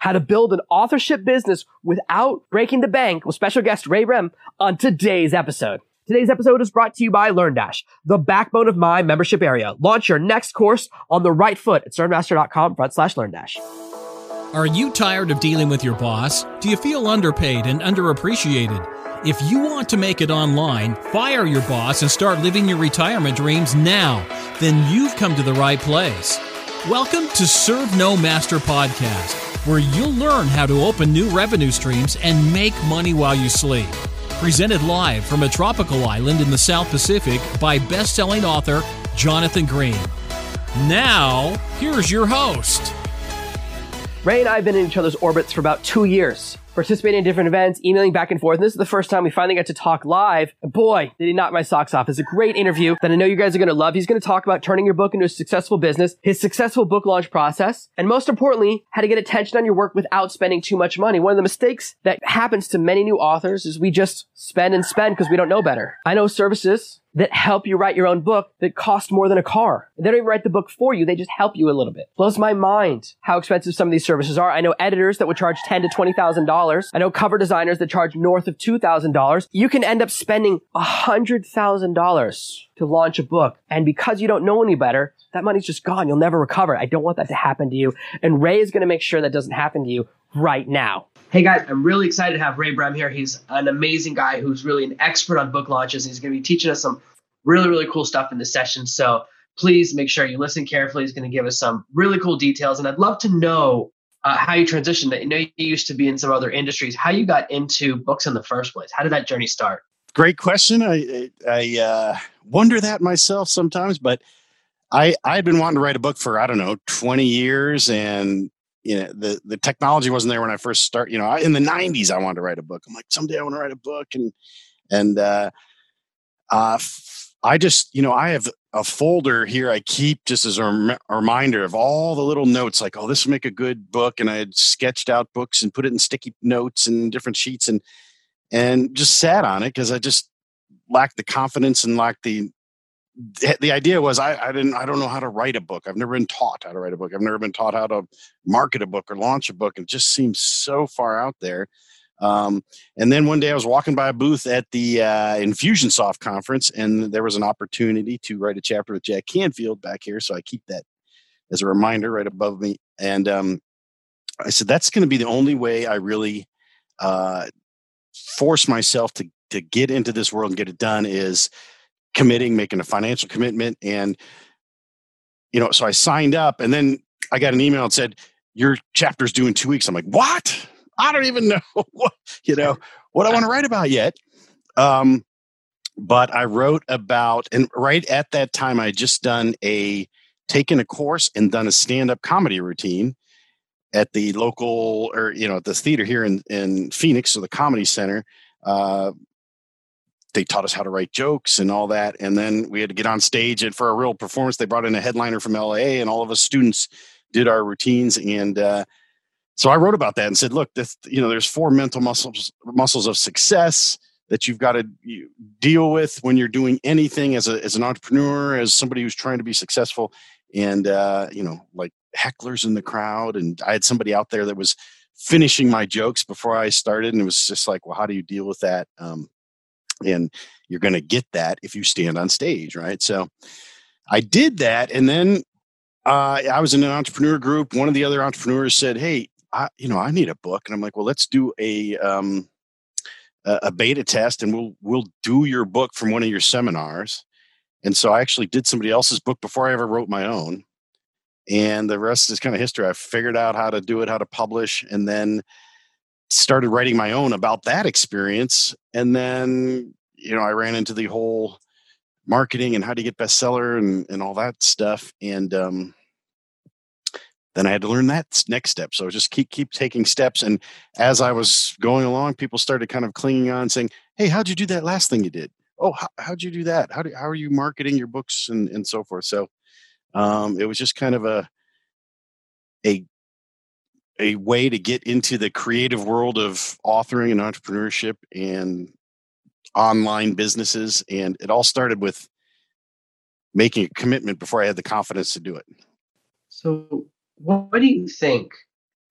how to build an authorship business without breaking the bank with special guest Ray Brehm on today's episode. Today's episode is brought to you by LearnDash, the backbone of my membership area. Launch your next course on the right foot at servenomaster.com front slash LearnDash. Are you tired of dealing with your boss? Do you feel underpaid and underappreciated? If you want to make it online, fire your boss and start living your retirement dreams now, then you've come to the right place. Welcome to Serve No Master Podcast, where you'll learn how to open new revenue streams and make money while you sleep. Presented live from a tropical island in the South Pacific by best selling author Jonathan Green. Now, here's your host. Ray and I have been in each other's orbits for about two years participating in different events, emailing back and forth. And this is the first time we finally got to talk live. And boy, did he knock my socks off. It's a great interview that I know you guys are going to love. He's going to talk about turning your book into a successful business, his successful book launch process, and most importantly, how to get attention on your work without spending too much money. One of the mistakes that happens to many new authors is we just spend and spend because we don't know better. I know services that help you write your own book that cost more than a car. They don't even write the book for you. They just help you a little bit. Blows my mind how expensive some of these services are. I know editors that would charge ten to twenty thousand dollars. I know cover designers that charge north of two thousand dollars. You can end up spending a hundred thousand dollars to launch a book, and because you don't know any better, that money's just gone. You'll never recover. I don't want that to happen to you. And Ray is going to make sure that doesn't happen to you right now. Hey guys, I'm really excited to have Ray Brehm here. He's an amazing guy who's really an expert on book launches. He's going to be teaching us some really, really cool stuff in this session. So please make sure you listen carefully. He's going to give us some really cool details. And I'd love to know uh, how you transitioned. I know you used to be in some other industries, how you got into books in the first place. How did that journey start? Great question. I, I uh, wonder that myself sometimes, but I, I'd been wanting to write a book for, I don't know, 20 years and you know the the technology wasn't there when I first start. You know, I, in the '90s, I wanted to write a book. I'm like, someday I want to write a book, and and uh, uh, I just you know I have a folder here I keep just as a, rem- a reminder of all the little notes, like, oh, this would make a good book, and I had sketched out books and put it in sticky notes and different sheets, and and just sat on it because I just lacked the confidence and lacked the the idea was I, I didn't I don't know how to write a book. I've never been taught how to write a book. I've never been taught how to market a book or launch a book. It just seems so far out there. Um, and then one day I was walking by a booth at the uh, Infusionsoft conference, and there was an opportunity to write a chapter with Jack Canfield back here. So I keep that as a reminder right above me. And um, I said that's going to be the only way I really uh, force myself to to get into this world and get it done is committing, making a financial commitment. And, you know, so I signed up and then I got an email that said, Your chapter's due in two weeks. I'm like, What? I don't even know what, you know, what I want to write about yet. Um, but I wrote about, and right at that time, I had just done a taken a course and done a stand up comedy routine at the local or you know at the theater here in in Phoenix, so the Comedy Center. Uh, they taught us how to write jokes and all that. And then we had to get on stage and for a real performance, they brought in a headliner from LA and all of us students did our routines. And uh, so I wrote about that and said, look, this, you know, there's four mental muscles, muscles of success that you've got to deal with when you're doing anything as a, as an entrepreneur, as somebody who's trying to be successful. And, uh, you know, like hecklers in the crowd. And I had somebody out there that was finishing my jokes before I started. And it was just like, well, how do you deal with that? Um, and you're going to get that if you stand on stage right? So i did that and then uh, i was in an entrepreneur group. One of the other entrepreneurs said hey I, you know i need a book. And i'm like well let's do a um, a beta test and we'll we'll do your book from one of your seminars. And so i actually did somebody else's book before i ever wrote my own. And the rest is kind of history. I figured out how to do it how to publish and then started writing my own about that experience and then you know i ran into the whole marketing and how to get bestseller and, and all that stuff and um, then i had to learn that next step. So just keep keep taking steps and as i was going along people started kind of clinging on saying hey how'd you do that last thing you did? Oh how, how'd you do that? How, do, how are you marketing your books and, and so forth? So um, it was just kind of a a a way to get into the creative world of authoring and entrepreneurship and online businesses. And it all started with making a commitment before I had the confidence to do it. So, what do you think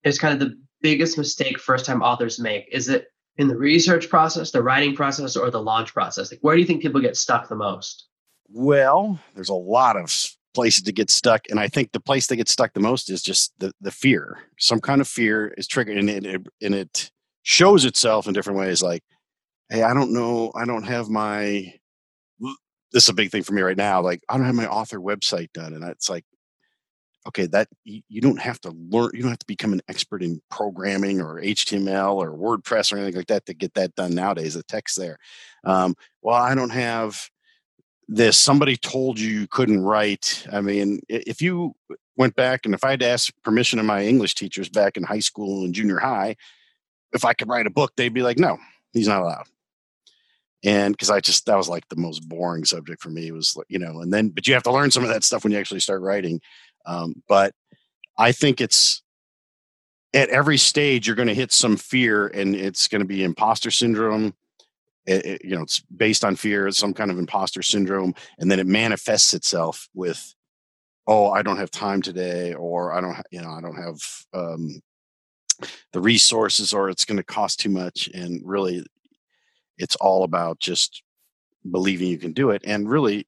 is kind of the biggest mistake first time authors make? Is it in the research process, the writing process, or the launch process? Like, where do you think people get stuck the most? Well, there's a lot of places to get stuck, and I think the place they get stuck the most is just the the fear. Some kind of fear is triggered, and it and it shows itself in different ways. Like, hey, I don't know, I don't have my. This is a big thing for me right now. Like, I don't have my author website done, and it's like, okay, that you, don't have to learn, you don't have to become an expert in programming or HTML or WordPress or anything like that to get that done nowadays. The text there. Um, well, I don't have this. Somebody told you you couldn't write. I mean, if you went back and if I had to ask permission of my English teachers back in high school and junior high, if I could write a book, they'd be like, no, he's not allowed and because i just that was like the most boring subject for me was you know and then but you have to learn some of that stuff when you actually start writing um, but I think it's at every stage you're going to hit some fear, and it's going to be imposter syndrome. It, it, you know, it's based on fear, some kind of imposter syndrome, and then it manifests itself with, "Oh, I don't have time today," or "I don't, you know, I don't have um, the resources," or "It's going to cost too much." And really, it's all about just believing you can do it. And really,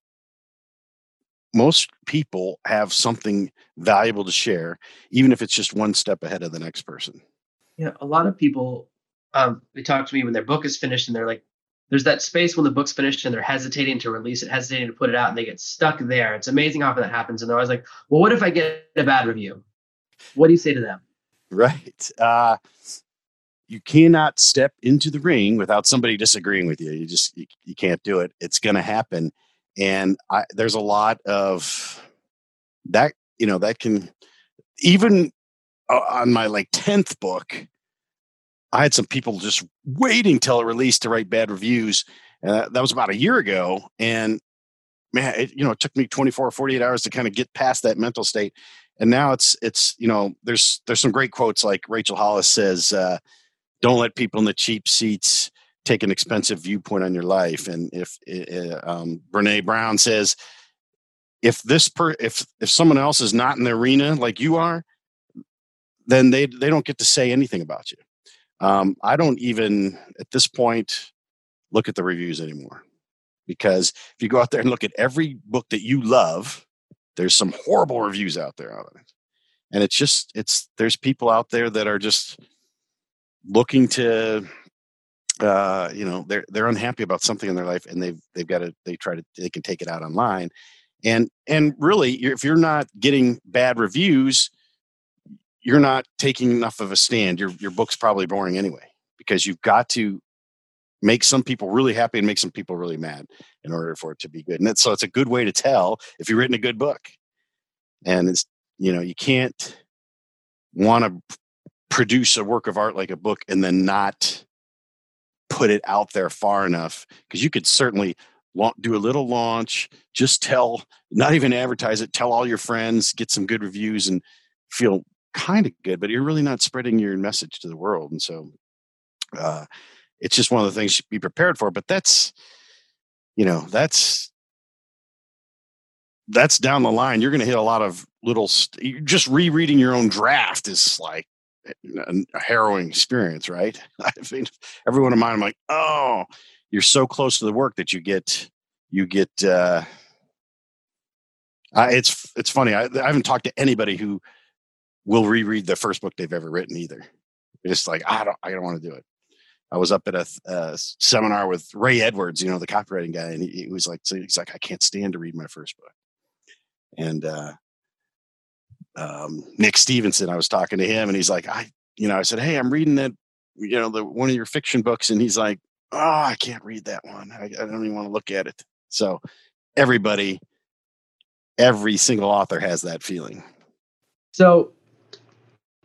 most people have something valuable to share, even if it's just one step ahead of the next person. Yeah, a lot of people um, they talk to me when their book is finished and they're like, there's that space when the book's finished and they're hesitating to release it, hesitating to put it out, and they get stuck there. It's amazing how often that happens. And they're always like, well, what if I get a bad review? What do you say to them? Right. Uh, you cannot step into the ring without somebody disagreeing with you. You just you, you can't do it. It's going to happen and I, there's a lot of that you know that can even uh, on my like 10th book i had some people just waiting till it released to write bad reviews that, that was about a year ago and man it, you know it took me 24 or 48 hours to kind of get past that mental state and now it's it's you know there's there's some great quotes like rachel hollis says uh, don't let people in the cheap seats take an expensive viewpoint on your life. And if uh, um, Brene Brown says, if this per if if someone else is not in the arena like you are, then they they don't get to say anything about you. Um, I don't even at this point look at the reviews anymore. Because if you go out there and look at every book that you love, there's some horrible reviews out there on it, and it's just it's there's people out there that are just looking to uh, you know they're they're unhappy about something in their life and they've they've got to they try to they can take it out online. And and really if you're not getting bad reviews you're not taking enough of a stand. Your your book's probably boring anyway because you've got to make some people really happy and make some people really mad in order for it to be good. And so it's a good way to tell if you've written a good book. And it's you know you can't want to produce a work of art like a book and then not put it out there far enough because you could certainly do a little launch just tell not even advertise it tell all your friends get some good reviews and feel kind of good but you're really not spreading your message to the world and so uh, it's just one of the things you should be prepared for but that's you know that's that's down the line you're going to hit a lot of little st- just rereading your own draft is like a harrowing experience, right? I mean, every one of mine, I'm like, oh, you're so close to the work that you get, you get. uh I, it's it's funny. I, I haven't talked to anybody who will reread the first book they've ever written either. It's like I don't, I don't want to do it. I was up at a, a, seminar with Ray Edwards, you know, the copywriting guy, and he, he was like, he's like, I can't stand to read my first book. And uh, um, Nick Stephenson, I was talking to him, and he's like, I, you know, I said, hey, I'm reading that, you know, the one of your fiction books, and he's like, oh, I can't read that one. I, I don't even want to look at it. So everybody, every single author has that feeling. So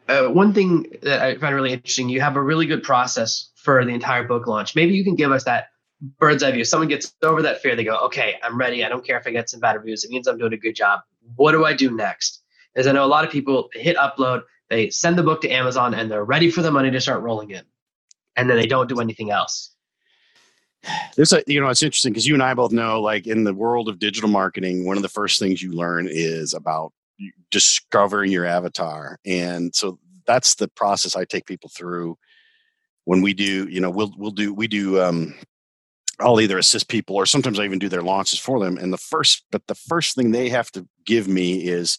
uh, one thing that I find really interesting, you have a really good process for the entire book launch. Maybe you can give us that bird's eye view. Someone gets over that fear. They go, okay, I'm ready. I don't care if I get some bad reviews. It means I'm doing a good job. What do I do next? is I know a lot of people hit upload, they send the book to Amazon, and they're ready for the money to start rolling in, and then they don't do anything else. A, you know, it's interesting because you and I both know, like in the world of digital marketing, one of the first things you learn is about discovering your avatar, and so that's the process I take people through when we do. You know, we'll we'll do we do. Um, I'll either assist people or sometimes I even do their launches for them. And the first, but the first thing they have to give me is,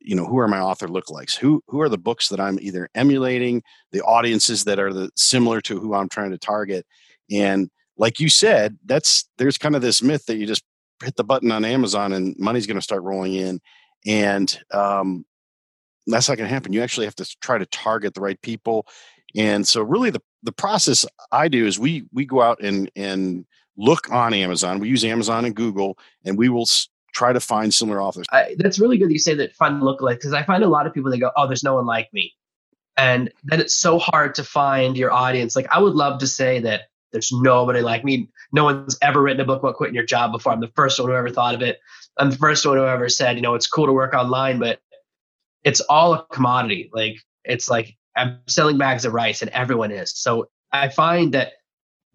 you know, who are my author lookalikes? Who who are the books that I'm either emulating, the audiences that are the similar to who I'm trying to target, and like you said, that's there's kind of this myth that you just hit the button on Amazon and money's going to start rolling in, and um, that's not going to happen. You actually have to try to target the right people, and so really the the process I do is we we go out and and look on Amazon. We use Amazon and Google, and we will try to find similar authors. I, that's really good that you say that find lookalike because I find a lot of people that go, "Oh, there's no one like me," and then it's so hard to find your audience. Like I would love to say that there's nobody like me. No one's ever written a book about quitting your job before. I'm the first one who ever thought of it. I'm the first one who ever said, you know, it's cool to work online, but it's all a commodity. Like it's like I'm selling bags of rice and everyone is. So I find that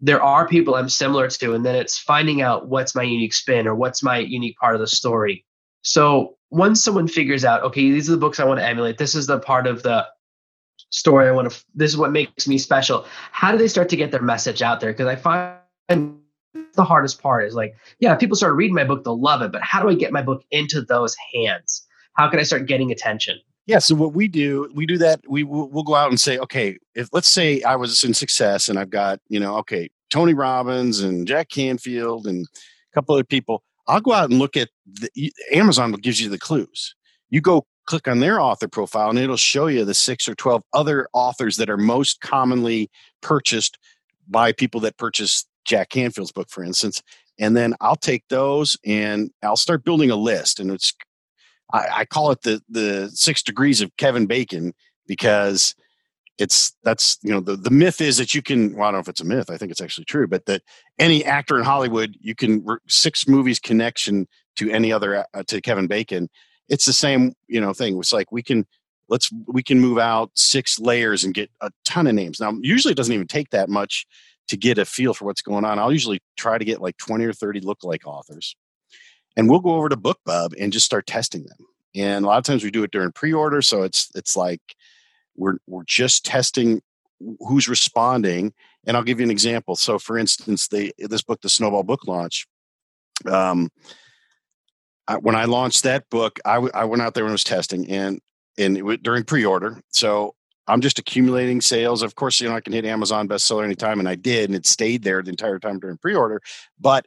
there are people I'm similar to, and then it's finding out what's my unique spin or what's my unique part of the story. So once someone figures out, okay, these are the books I want to emulate, this is the part of the story I want to, this is what makes me special. How do they start to get their message out there? Because I find the hardest part is like, yeah, people start reading my book, they'll love it, but how do I get my book into those hands? How can I start getting attention? Yeah. So what we do, we do that. We we'll go out and say, okay, if let's say I was in success and I've got, you know, okay, Tony Robbins and Jack Canfield and a couple other people, I'll go out and look at the, Amazon gives you the clues. You go click on their author profile and it'll show you the six or 12 other authors that are most commonly purchased by people that purchase Jack Canfield's book, for instance. And then I'll take those and I'll start building a list. And it's I, I call it the the six degrees of Kevin Bacon because it's that's you know the, the myth is that you can well, I don't know if it's a myth I think it's actually true but that any actor in Hollywood you can six movies connection to any other uh, to Kevin Bacon it's the same you know thing it's like we can let's we can move out six layers and get a ton of names now usually it doesn't even take that much to get a feel for what's going on I'll usually try to get like 20 or 30 lookalike authors and we'll go over to BookBub and just start testing them. And a lot of times we do it during pre-order, so it's it's like we're we're just testing who's responding. And I'll give you an example. So, for instance, the this book, the Snowball Book Launch. Um, I, when I launched that book, I, w- I went out there and was testing, and and it, during pre-order. So I'm just accumulating sales. Of course, you know I can hit Amazon bestseller anytime, and I did, and it stayed there the entire time during pre-order. But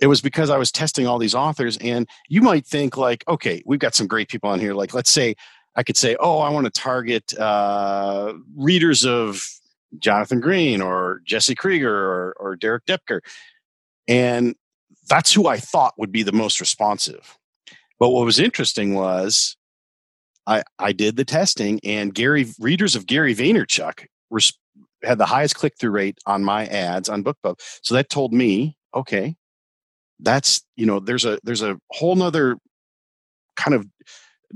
it was because I was testing all these authors. And you might think, like, okay, we've got some great people on here. Like, let's say I could say, oh, I want to target uh, readers of Jonathan Green or Jesse Krieger or, or Derek Doepker. And that's who I thought would be the most responsive. But what was interesting was I, I did the testing, and Gary readers of Gary Vaynerchuk res, had the highest click through rate on my ads on BookBub. So that told me, okay, that's you know there's a there's a whole nother kind of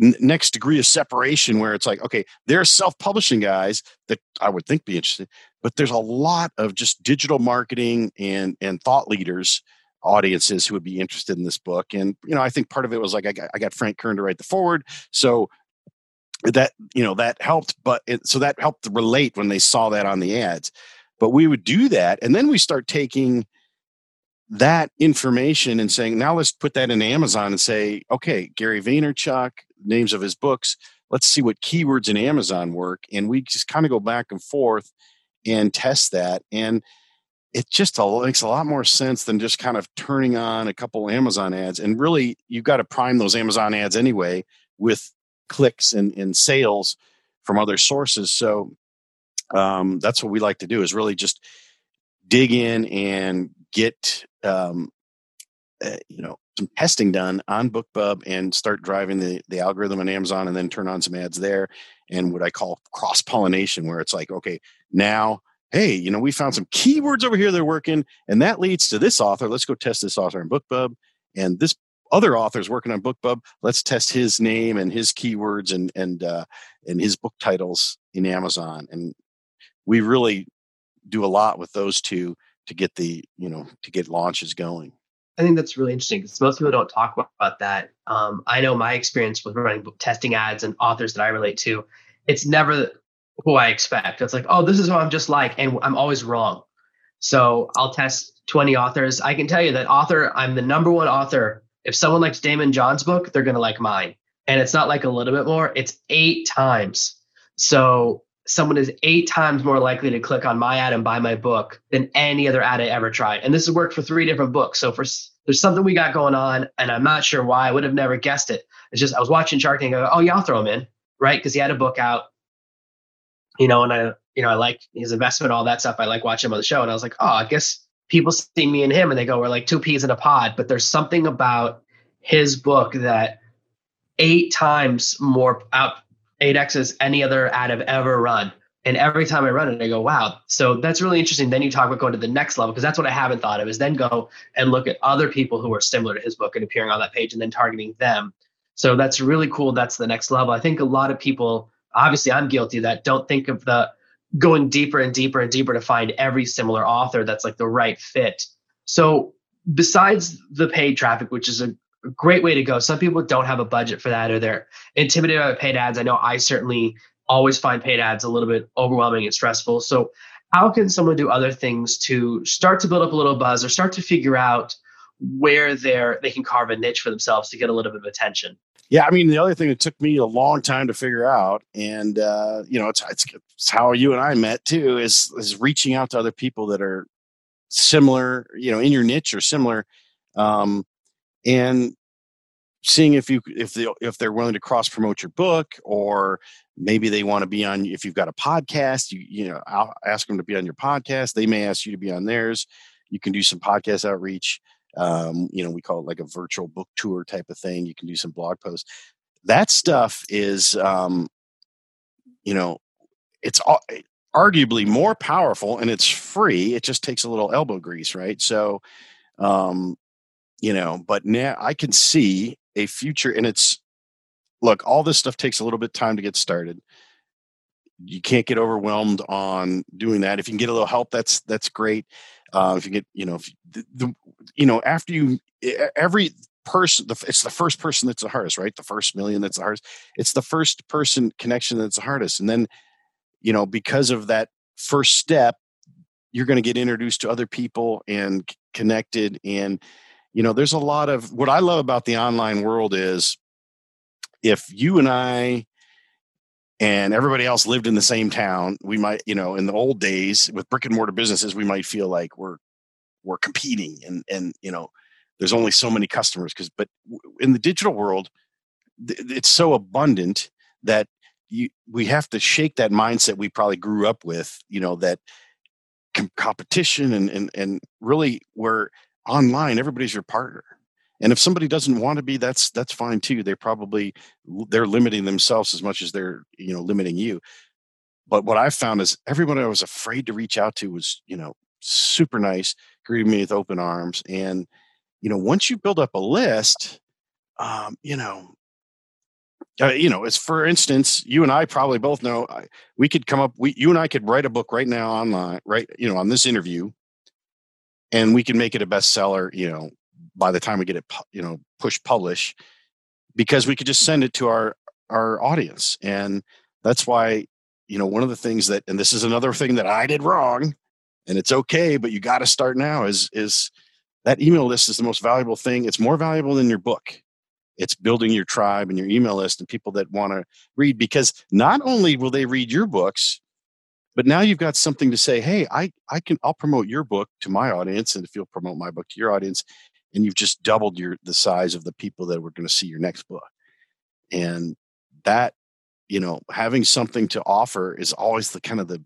n- next degree of separation where it's like okay there are self-publishing guys that i would think be interested but there's a lot of just digital marketing and and thought leaders audiences who would be interested in this book and you know i think part of it was like i got, I got frank kern to write the forward so that you know that helped but it, so that helped relate when they saw that on the ads but we would do that and then we start taking that information and saying, now let's put that in Amazon and say, okay, Gary Vaynerchuk, names of his books, let's see what keywords in Amazon work. And we just kind of go back and forth and test that. And it just makes a lot more sense than just kind of turning on a couple Amazon ads. And really, you've got to prime those Amazon ads anyway with clicks and, and sales from other sources. So um, that's what we like to do is really just dig in and get um, uh, you know some testing done on BookBub and start driving the the algorithm on Amazon, and then turn on some ads there, and what I call cross pollination, where it's like, okay, now hey, you know, we found some keywords over here that are working, and that leads to this author. Let's go test this author in BookBub, and this other author's working on BookBub. Let's test his name and his keywords and and uh, and his book titles in Amazon, and we really do a lot with those two to get the you know to get launches going i think that's really interesting because most people don't talk about that um, i know my experience with running testing ads and authors that i relate to it's never who I expect. It's like, oh, this is what I'm just like, and I'm always wrong. So I'll test 20 authors. I can tell you that author, I'm the number one author. If someone likes Daymond John's book, they're going to like mine. And it's not like a little bit more, it's eight times. So someone is eight times more likely to click on my ad and buy my book than any other ad I ever tried. And this has worked for three different books. So for there's something we got going on, and I'm not sure why. I would have never guessed it. It's just I was watching Shark Tank. I go, oh yeah, I'll throw him in, right? Because he had a book out, you know, and I, you know, I like his investment, all that stuff. I like watching him on the show, and I was like, oh, I guess people see me and him, and they go, we're like two peas in a pod. But there's something about his book that eight times more out eight X's any other ad I've ever run. And every time I run it, I go, wow. So that's really interesting. Then you talk about going to the next level because that's what I haven't thought of is then go and look at other people who are similar to his book and appearing on that page and then targeting them. So that's really cool. That's the next level. I think a lot of people, obviously I'm guilty of that, don't think of the going deeper and deeper and deeper to find every similar author that's like the right fit. So besides the paid traffic, which is a great way to go. Some people don't have a budget for that or they're intimidated by paid ads. I know I certainly always find paid ads a little bit overwhelming and stressful. So, how can someone do other things to start to build up a little buzz or start to figure out where they're they can carve a niche for themselves to get a little bit of attention? Yeah, I mean, the other thing that took me a long time to figure out, and uh, you know, it's, it's, how you and I met too, is is reaching out to other people that are similar, you know, in your niche or similar, um, and seeing if you if they if they're willing to cross promote your book or maybe they want to be on if you've got a podcast you you know I'll ask them to be on your podcast. They may ask you to be on theirs. You can do some podcast outreach um, you know we call it like a virtual book tour type of thing you can do some blog posts. That stuff is um, you know it's arguably more powerful and it's free it just takes a little elbow grease right? So um, you know but now i can see a future and it's look all this stuff takes a little bit of time to get started. You can't get overwhelmed on doing that. If you can get a little help that's that's great. Uh, if you get you know if the, the you know after you every person the, it's the first person that's the hardest right? The first million that's the hardest. It's the first person connection that's the hardest. And then you know because of that first step you're going to get introduced to other people and connected. And you know there's a lot of what i love about the online world is if you and i and everybody else lived in the same town we might you know in the old days with brick and mortar businesses we might feel like we're we're competing and and you know there's only so many customers because but in the digital world it's so abundant that you we have to shake that mindset we probably grew up with you know that competition and and and really where online everybody's your partner. And if somebody doesn't want to be that's that's fine too. They're probably they're limiting themselves as much as they're you know limiting you. But what i found is everyone i was afraid to reach out to was you know super nice greeted me with open arms and you know once you build up a list um, you know uh, you know as for instance you and i probably both know I, we could come up we you and i could write a book right now online right you know on this interview and we can make it a bestseller you know by the time we get it you know push publish because we could just send it to our our audience and that's why you know one of the things that and this is another thing that i did wrong and it's okay but you got to start now is is that email list is the most valuable thing. It's more valuable than your book. It's building your tribe and your email list and people that want to read because not only will they read your books but now you've got something to say hey i i can i'll promote your book to my audience and if you'll promote my book to your audience and you've just doubled your the size of the people that were going to see your next book. And that you know having something to offer is always the kind of the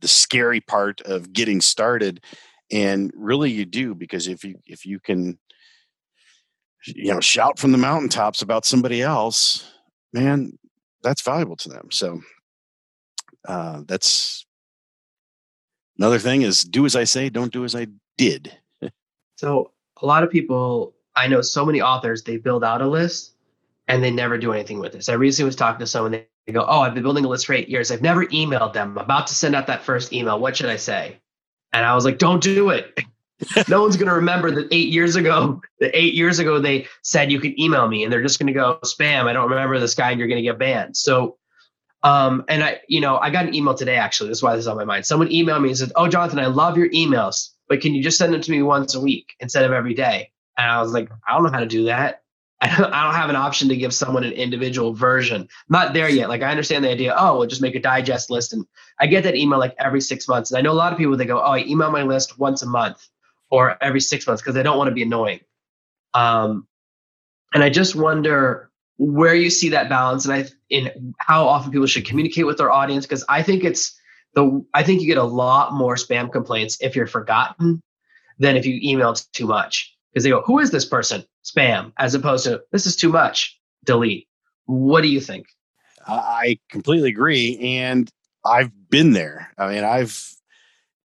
the scary part of getting started and really you do because if you if you can you know shout from the mountaintops about somebody else man that's valuable to them. So uh, that's another thing is do as i say don't do as i did. So a lot of people i know so many authors they build out a list and they never do anything with this. I recently was talking to someone they go oh i've been building a list for eight years i've never emailed them I'm about to send out that first email what should i say and i was like don't do it no one's going to remember that eight years ago that eight years ago they said you could email me and they're just going to go spam i don't remember this guy and you're going to get banned so Um, and I, you know, I got an email today actually. That's why this is on my mind. Someone emailed me and said, "Oh, Jonathan, I love your emails, but can you just send them to me once a week instead of every day?" And I was like, "I don't know how to do that. I don't, I don't have an option to give someone an individual version. not there yet. Like I understand the idea. Oh, we'll just make a digest list, and I get that email like every six months. And I know a lot of people they go, "Oh, I email my list once a month or every six months because they don't want to be annoying." Um, and I just wonder where you see that balance and I in how often people should communicate with their audience because I think it's the I think you get a lot more spam complaints if you're forgotten than if you email too much because they go who is this person? Spam as opposed to this is too much. Delete. What do you think? I completely agree and I've been there. I mean I've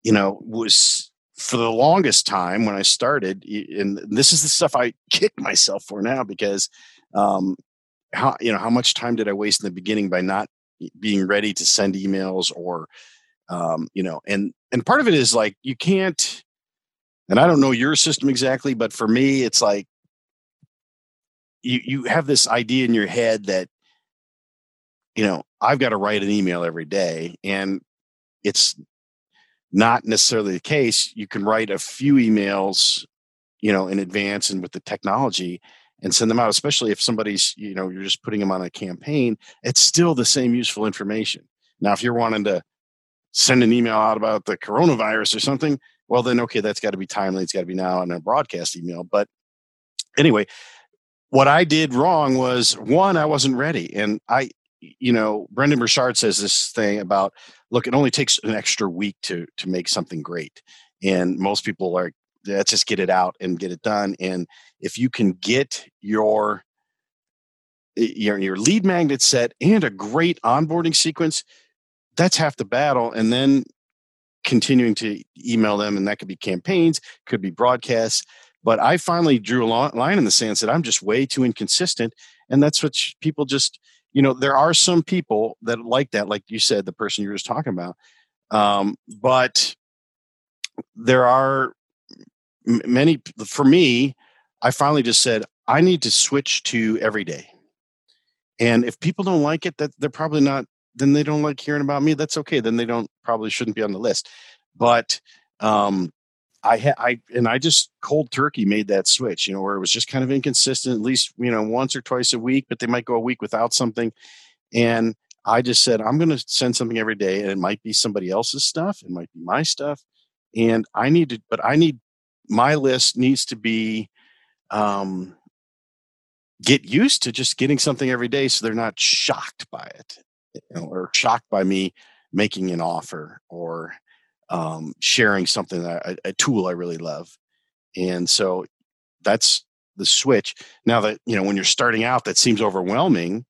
you know was for the longest time when I started and this is the stuff I kick myself for now because um, how you know how much time did I waste in the beginning by not being ready to send emails or um, you know and and part of it is like you can't and I don't know your system exactly, but for me it's like you you have this idea in your head that you know I've got to write an email every day and it's not necessarily the case you can write a few emails you know in advance and with the technology and send them out, especially if somebody's, you know, you're just putting them on a campaign, it's still the same useful information. Now, if you're wanting to send an email out about the coronavirus or something, well, then, okay, that's got to be timely. It's got to be now in a broadcast email. But anyway, what I did wrong was one, I wasn't ready. And I, you know, brendon Burchard says this thing about, look, it only takes an extra week to to make something great. And most people are let's just get it out and get it done. And if you can get your your, your lead magnet set and a great onboarding sequence, that's half the battle. And then continuing to email them, and that could be campaigns, could be broadcasts. But I finally drew a line in the sand, said I'm just way too inconsistent, and that's what people just, you know, there are some people that like that, like you said, the person you were just talking about. Um, but there are many for me i finally just said i need to switch to every day and if people don't like it that they're probably not then they don't like hearing about me that's okay then they don't probably shouldn't be on the list. But um i had i and i just cold turkey made that switch you know where it was just kind of inconsistent at least you know once or twice a week but they might go a week without something. And i just said i'm going to send something every day and it might be somebody else's stuff it might be my stuff. And i need to but i need my list needs to be um, get used to just getting something every day so they're not shocked by it you know, or shocked by me making an offer or um, sharing something that tool I really love. And so that's the switch. Now that, you know, when you're starting out, that seems overwhelming,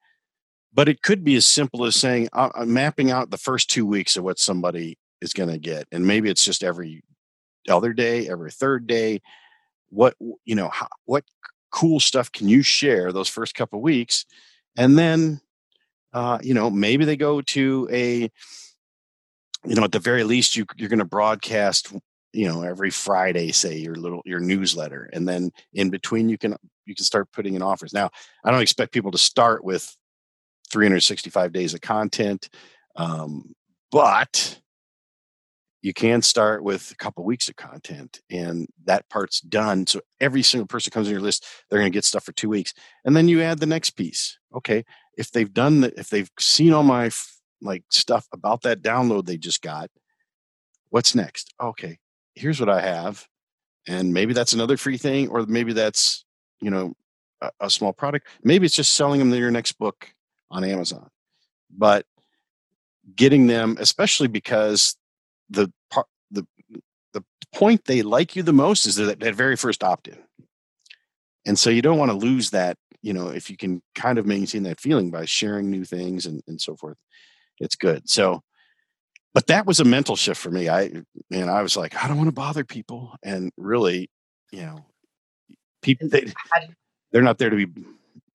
but it could be as simple as saying, I'm mapping out the first two weeks of what somebody is going to get. And maybe it's just every other day, every third day. What you know, how, what cool stuff can you share those first couple weeks, and then uh, you know maybe they go to a you know at the very least you you're going to broadcast you know every friday say your little your newsletter and then in between you can you can start putting in offers. Now i don't expect people to start with 365 days of content um, but you can start with a couple weeks of content and that part's done. So every single person comes on your list they're going to get stuff for two weeks and then you add the next piece okay if they've done the, if they've seen all my like stuff about that download they just got what's next? Okay here's what i have and maybe that's another free thing or maybe that's you know a, a small product. Maybe it's just selling them your next book on amazon. But getting them especially because the part the the point they like you the most is that, that very first opt-in. And so you don't want to lose that you know if you can kind of maintain that feeling by sharing new things and, and so forth it's good. So but that was a mental shift for me. I and i was like i don't want to bother people. And really you know people they, they're not there to be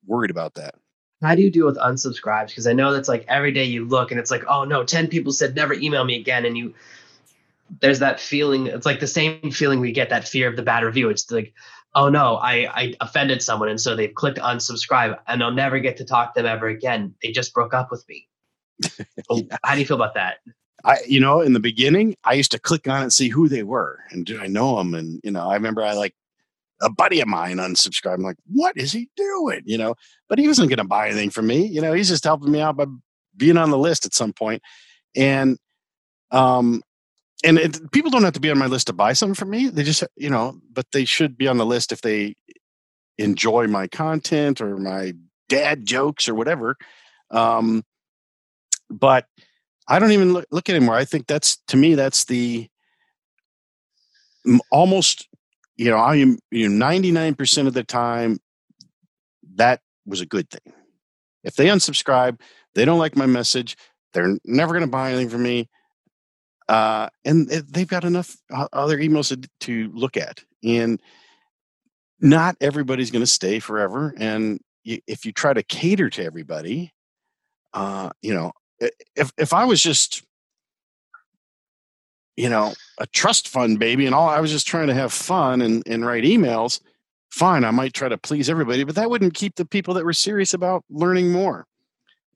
worried about that. How do you deal with unsubscribes? Because i know that's like every day you look and it's like oh no 10 people said never email me again and you there's that feeling it's like the same feeling we get that fear of the bad review. It's like oh no i i offended someone and so they've clicked unsubscribe and i'll never get to talk to them ever again they just broke up with me yeah. How do you feel about that? I, you know, in the beginning, I used to click on it and see who they were and do I know them? And, you know, I remember I like a buddy of mine unsubscribed. I'm like, what is he doing? You know, but he wasn't going to buy anything from me. You know, he's just helping me out by being on the list at some point. And, um, and it, people don't have to be on my list to buy something from me. They just, you know, but they should be on the list if they enjoy my content or my dad jokes or whatever. Um, but I don't even look, look anymore. I think that's to me that's the almost you know I am you ninety nine percent of the time that was a good thing. If they unsubscribe, they don't like my message. They're never going to buy anything from me. Uh, and they've got enough other emails to, to look at. And not everybody's going to stay forever. And if you try to cater to everybody, uh, you know, if if I was just you know a trust fund baby and all I was just trying to have fun and and write emails, fine, I might try to please everybody, but that wouldn't keep the people that were serious about learning more.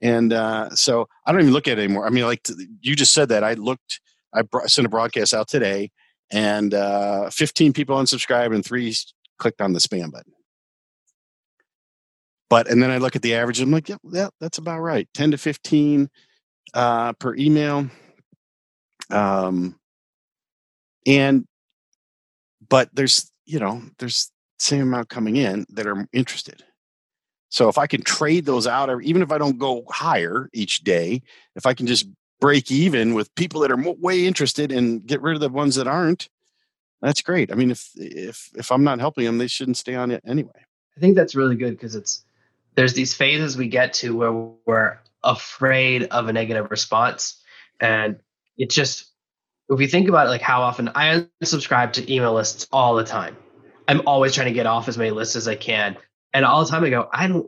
And uh, so I don't even look at it anymore. I mean, like you just said that I looked, I sent a broadcast out today, and uh, 15 people unsubscribed and three clicked on the spam button. But and then I look at the average. I'm like, yeah, yeah that's about right. 10 to 15 uh, per email. Um, and but there's you know there's same amount coming in that are interested. So if I can trade those out, even if I don't go higher each day, if I can just break even with people that are way interested and get rid of the ones that aren't, that's great. I mean, if if if I'm not helping them, they shouldn't stay on it anyway. I think that's really good because it's there's these phases we get to where we're afraid of a negative response. And it's just, if we think about it, like how often I unsubscribe to email lists all the time. I'm always trying to get off as many lists as I can. And all the time I go, I don't,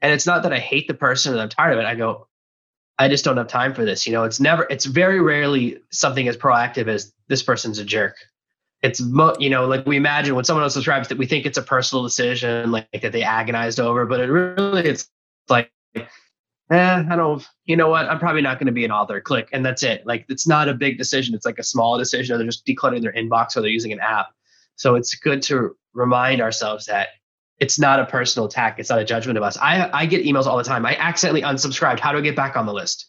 and it's not that I hate the person and I'm tired of it. I go, I just don't have time for this. You know, it's never, it's very rarely something as proactive as this person's a jerk. It's, mo- you know, like we imagine when someone else subscribes that we think it's a personal decision, like, like that they agonized over, but it really, it's like eh, I don't, you know what? I'm probably not going to be an author. Click, and that's it. Like, it's not a big decision. It's like a small decision. Or they're just decluttering their inbox, or they're using an app. So it's good to remind ourselves that it's not a personal attack. It's not a judgment of us. I I get emails all the time. I accidentally unsubscribed. How do I get back on the list?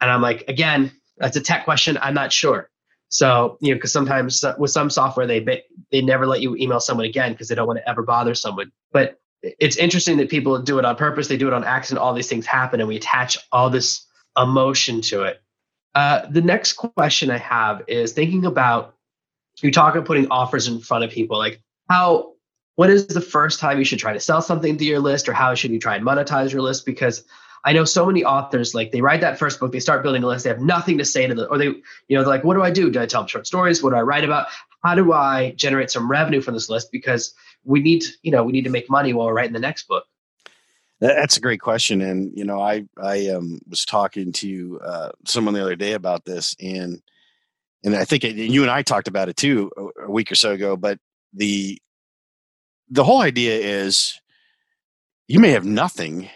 And I'm like, again, that's a tech question. I'm not sure. So you know, because sometimes with some software they they never let you email someone again because they don't want to ever bother someone. But it's interesting that people do it on purpose, they do it on accident, all these things happen, and we attach all this emotion to it. Uh, the next question I have is thinking about you talk about putting offers in front of people, like how what is the first time you should try to sell something to your list, or how should you try and monetize your list? Because I know so many authors like they write that first book, they start building a list, they have nothing to say to the, or they, you know, they're like, what do I do? Do I tell them short stories? What do I write about? How do I generate some revenue from this list? Because we need you know we need to make money while we're writing the next book that's a great question and you know i i um, was talking to uh, someone the other day about this and and i think it, you and i talked about it too a, a week or so ago but the the whole idea is you may have nothing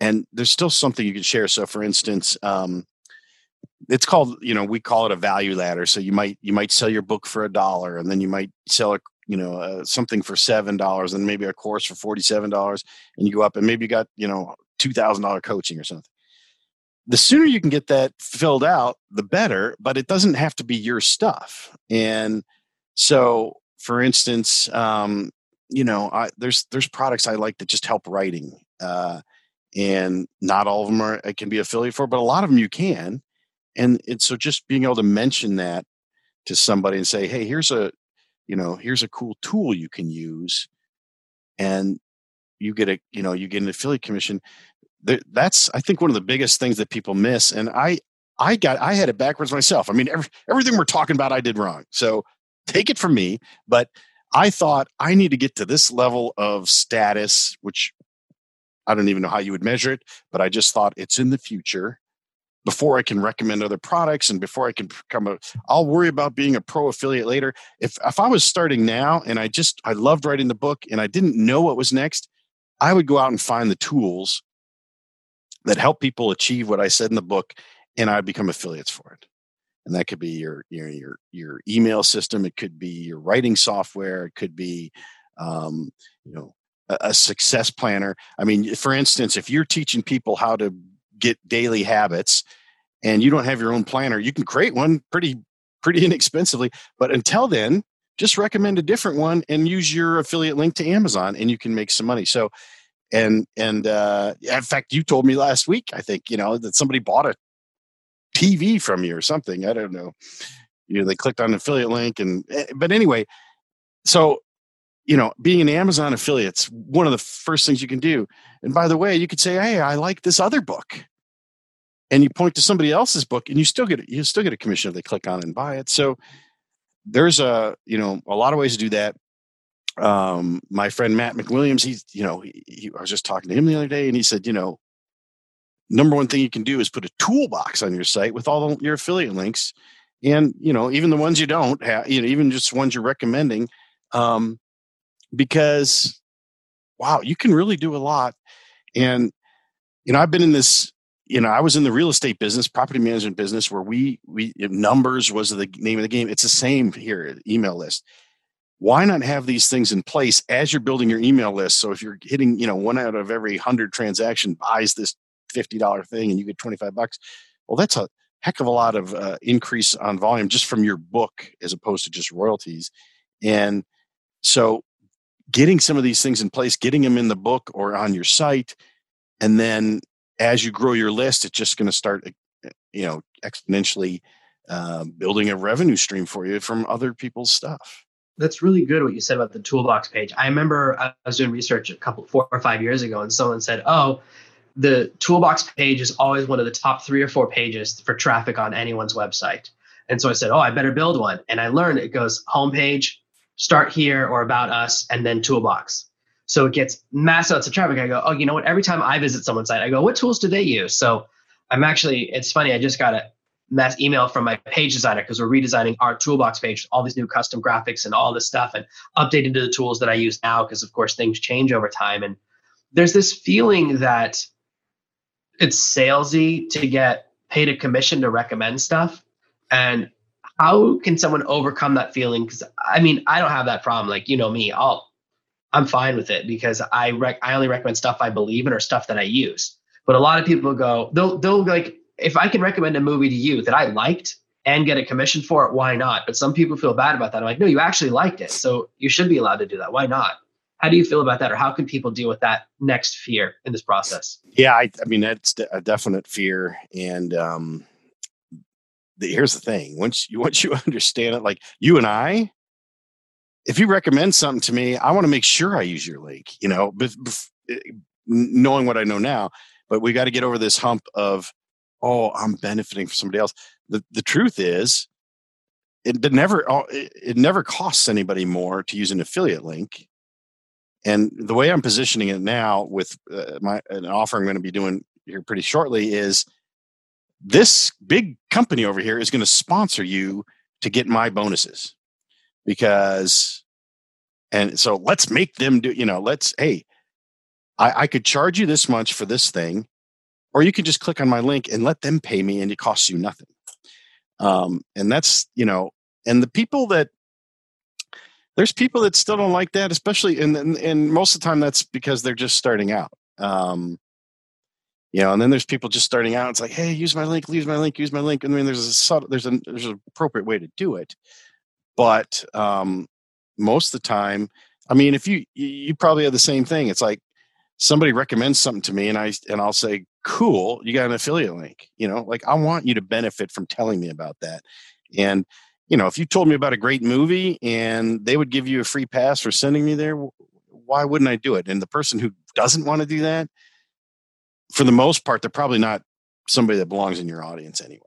and there's still something you can share so for instance um, it's called you know we call it a value ladder so you might you might sell your book for a dollar and then you might sell a you know uh, something for seven dollars and maybe a course for forty seven dollars, and you go up and maybe you got you know two thousand dollar coaching or something. The sooner you can get that filled out, the better. But it doesn't have to be your stuff. And so, for instance, um, you know, I, there's there's products I like that just help writing, uh, and not all of them are I can be affiliate for, but a lot of them you can. And it's so just being able to mention that to somebody and say, hey, here's a you know, here's a cool tool you can use, and you get a, you know, you get an affiliate commission. That's, I think, one of the biggest things that people miss. And I, I got, I had it backwards myself. I mean, every, everything we're talking about, I did wrong. So take it from me. But I thought I need to get to this level of status, which I don't even know how you would measure it, but I just thought it's in the future before I can recommend other products and before I can become a I'll worry about being a pro affiliate later. If if I was starting now and I just I loved writing the book and I didn't know what was next, I would go out and find the tools that help people achieve what I said in the book, and I become affiliates for it. And that could be your your your your email system. It could be your writing software. It could be, um, you know, a, a success planner. I mean, for instance, if you're teaching people how to get daily habits, and you don't have your own planner, you can create one pretty pretty inexpensively. But until then, just recommend a different one and use your affiliate link to Amazon, and you can make some money. So, and and uh, in fact, you told me last week, I think you know that somebody bought a TV from you or something. I don't know. You know, they clicked on the affiliate link, and eh, but anyway, so you know, being an Amazon affiliate's one of the first things you can do. And by the way, you could say, "Hey, I like this other book," and you point to somebody else's book, and you still get you still get a commission if they click on and buy it. So there's a you know a lot of ways to do that um my friend matt mcwilliams he's you know he, he, i was just talking to him the other day and he said you know number one thing you can do is put a toolbox on your site with all your affiliate links and you know even the ones you don't have you know even just ones you're recommending um because wow you can really do a lot and you know i've been in this you know, I was in the real estate business, property management business, where we we numbers was the name of the game. It's the same here, email list. Why not have these things in place as you're building your email list? So if you're hitting, you know, one out of every hundred transaction buys this fifty dollar thing, and you get twenty five bucks. Well, that's a heck of a lot of uh, increase on volume just from your book, as opposed to just royalties. And so, getting some of these things in place, getting them in the book or on your site, and then as you grow your list, it's just going to start, eh, you know, exponentially uh, building a revenue stream for you from other people's stuff. That's really good what you said about the toolbox page. I remember I was doing research a couple, four or five years ago, and someone said, "Oh, the toolbox page is always one of the top three or four pages for traffic on anyone's website." And so I said, "Oh, I better build one." And I learned it goes homepage, start here, or about us, and then toolbox. So it gets mass amounts of traffic. I go, oh, you know what? Every time I visit someone's site, I go, what tools do they use? So I'm actually, it's funny. I just got a mass email from my page designer because we're redesigning our toolbox page, all these new custom graphics and all this stuff, and updating to the tools that I use now because, of course, things change over time. And there's this feeling that it's salesy to get paid a commission to recommend stuff. And how can someone overcome that feeling? Because I mean, I don't have that problem. Like, you know me, I'll I'm fine with it because I rec- I only recommend stuff I believe in or stuff that I use. But a lot of people go, they'll they'll like if I can recommend a movie to you that I liked and get a commission for it, why not? But some people feel bad about that. I'm like, no, you actually liked it, so you should be allowed to do that. Why not? How do you feel about that, or how can people deal with that next fear in this process? Yeah, I, I mean that's a definite fear, and um, the, here's the thing: once you once you understand it, like you and I, if you recommend something to me, I want to make sure I use your link, you know, eh, knowing what I know now. But we got to get over this hump of, oh, I'm benefiting from somebody else. The, the truth is, it never oh, it never costs anybody more to use an affiliate link. And the way I'm positioning it now with uh, my an offer I'm going to be doing here pretty shortly is this big company over here is going to sponsor you to get my bonuses. Because and so let's make them do you know let's hey I, I could charge you this much for this thing or you can just click on my link and let them pay me and it costs you nothing. Um, and that's you know and the people that there's people that still don't like that especially and and most of the time that's because they're just starting out um, you know and then there's people just starting out it's like hey use my link use my link use my link and I mean there's a subtle there's a there's an appropriate way to do it but um, most of the time, I mean, if you you probably have the same thing. It's like somebody recommends something to me, and I and I'll say, "Cool, you got an affiliate link." You know, like I want you to benefit from telling me about that. And you know, if you told me about a great movie and they would give you a free pass for sending me there, why wouldn't I do it? And the person who doesn't want to do that, for the most part, they're probably not somebody that belongs in your audience anyway.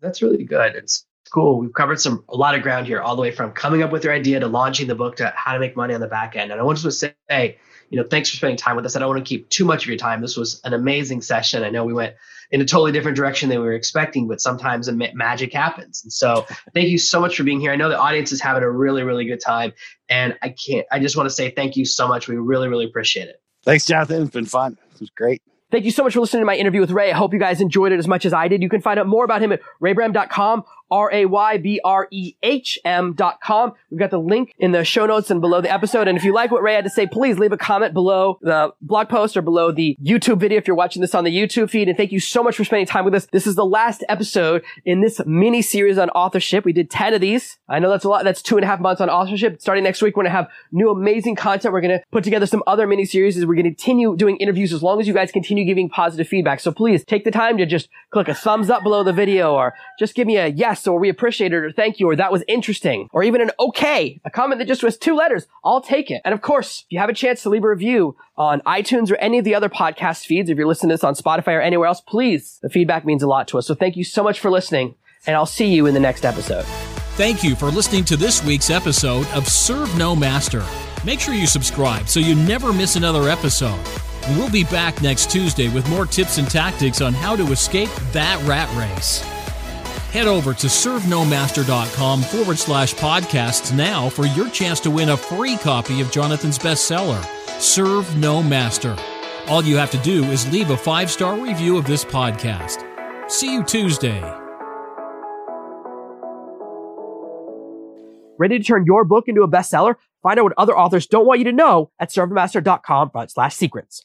That's really good. It's cool. We've covered some a lot of ground here, all the way from coming up with your idea to launching the book to how to make money on the back end. And I want to say, you know, thanks for spending time with us. I don't want to keep too much of your time. This was an amazing session. I know we went in a totally different direction than we were expecting, but sometimes magic happens. And so, thank you so much for being here. I know the audience is having a really, really good time, and I can't. I just want to say thank you so much. We really, really appreciate it. Thanks, Jonathan. It's been fun. It was great. Thank you so much for listening to my interview with Ray. I hope you guys enjoyed it as much as I did. You can find out more about him at raybrehm.com R-A-Y-B-R-E-H-M dot com. We've got the link in the show notes and below the episode. And if you like what Ray had to say, please leave a comment below the blog post or below the YouTube video if you're watching this on the YouTube feed. And thank you so much for spending time with us. This is the last episode in this mini series on authorship. We did 10 of these. I know that's a lot. That's two and a half months on authorship. Starting next week, we're going to have new amazing content. We're going to put together some other mini series. We're going to continue doing interviews as long as you guys continue giving positive feedback. So please take the time to just click a thumbs up below the video or just give me a yes or we appreciate it or thank you or that was interesting or even an okay, a comment that just was two letters. I'll take it. And of course, if you have a chance to leave a review on iTunes or any of the other podcast feeds, if you're listening to this on Spotify or anywhere else, please, the feedback means a lot to us. So thank you so much for listening and I'll see you in the next episode. Thank you for listening to this week's episode of Serve No Master. Make sure you subscribe so you never miss another episode. We'll be back next Tuesday with more tips and tactics on how to escape that rat race. Head over to servenomaster.com forward slash podcasts now for your chance to win a free copy of Jonathan's bestseller, Serve No Master. All you have to do is leave a five star review of this podcast. See you Tuesday. Ready to turn your book into a bestseller? Find out what other authors don't want you to know at servenomaster.com slash secrets.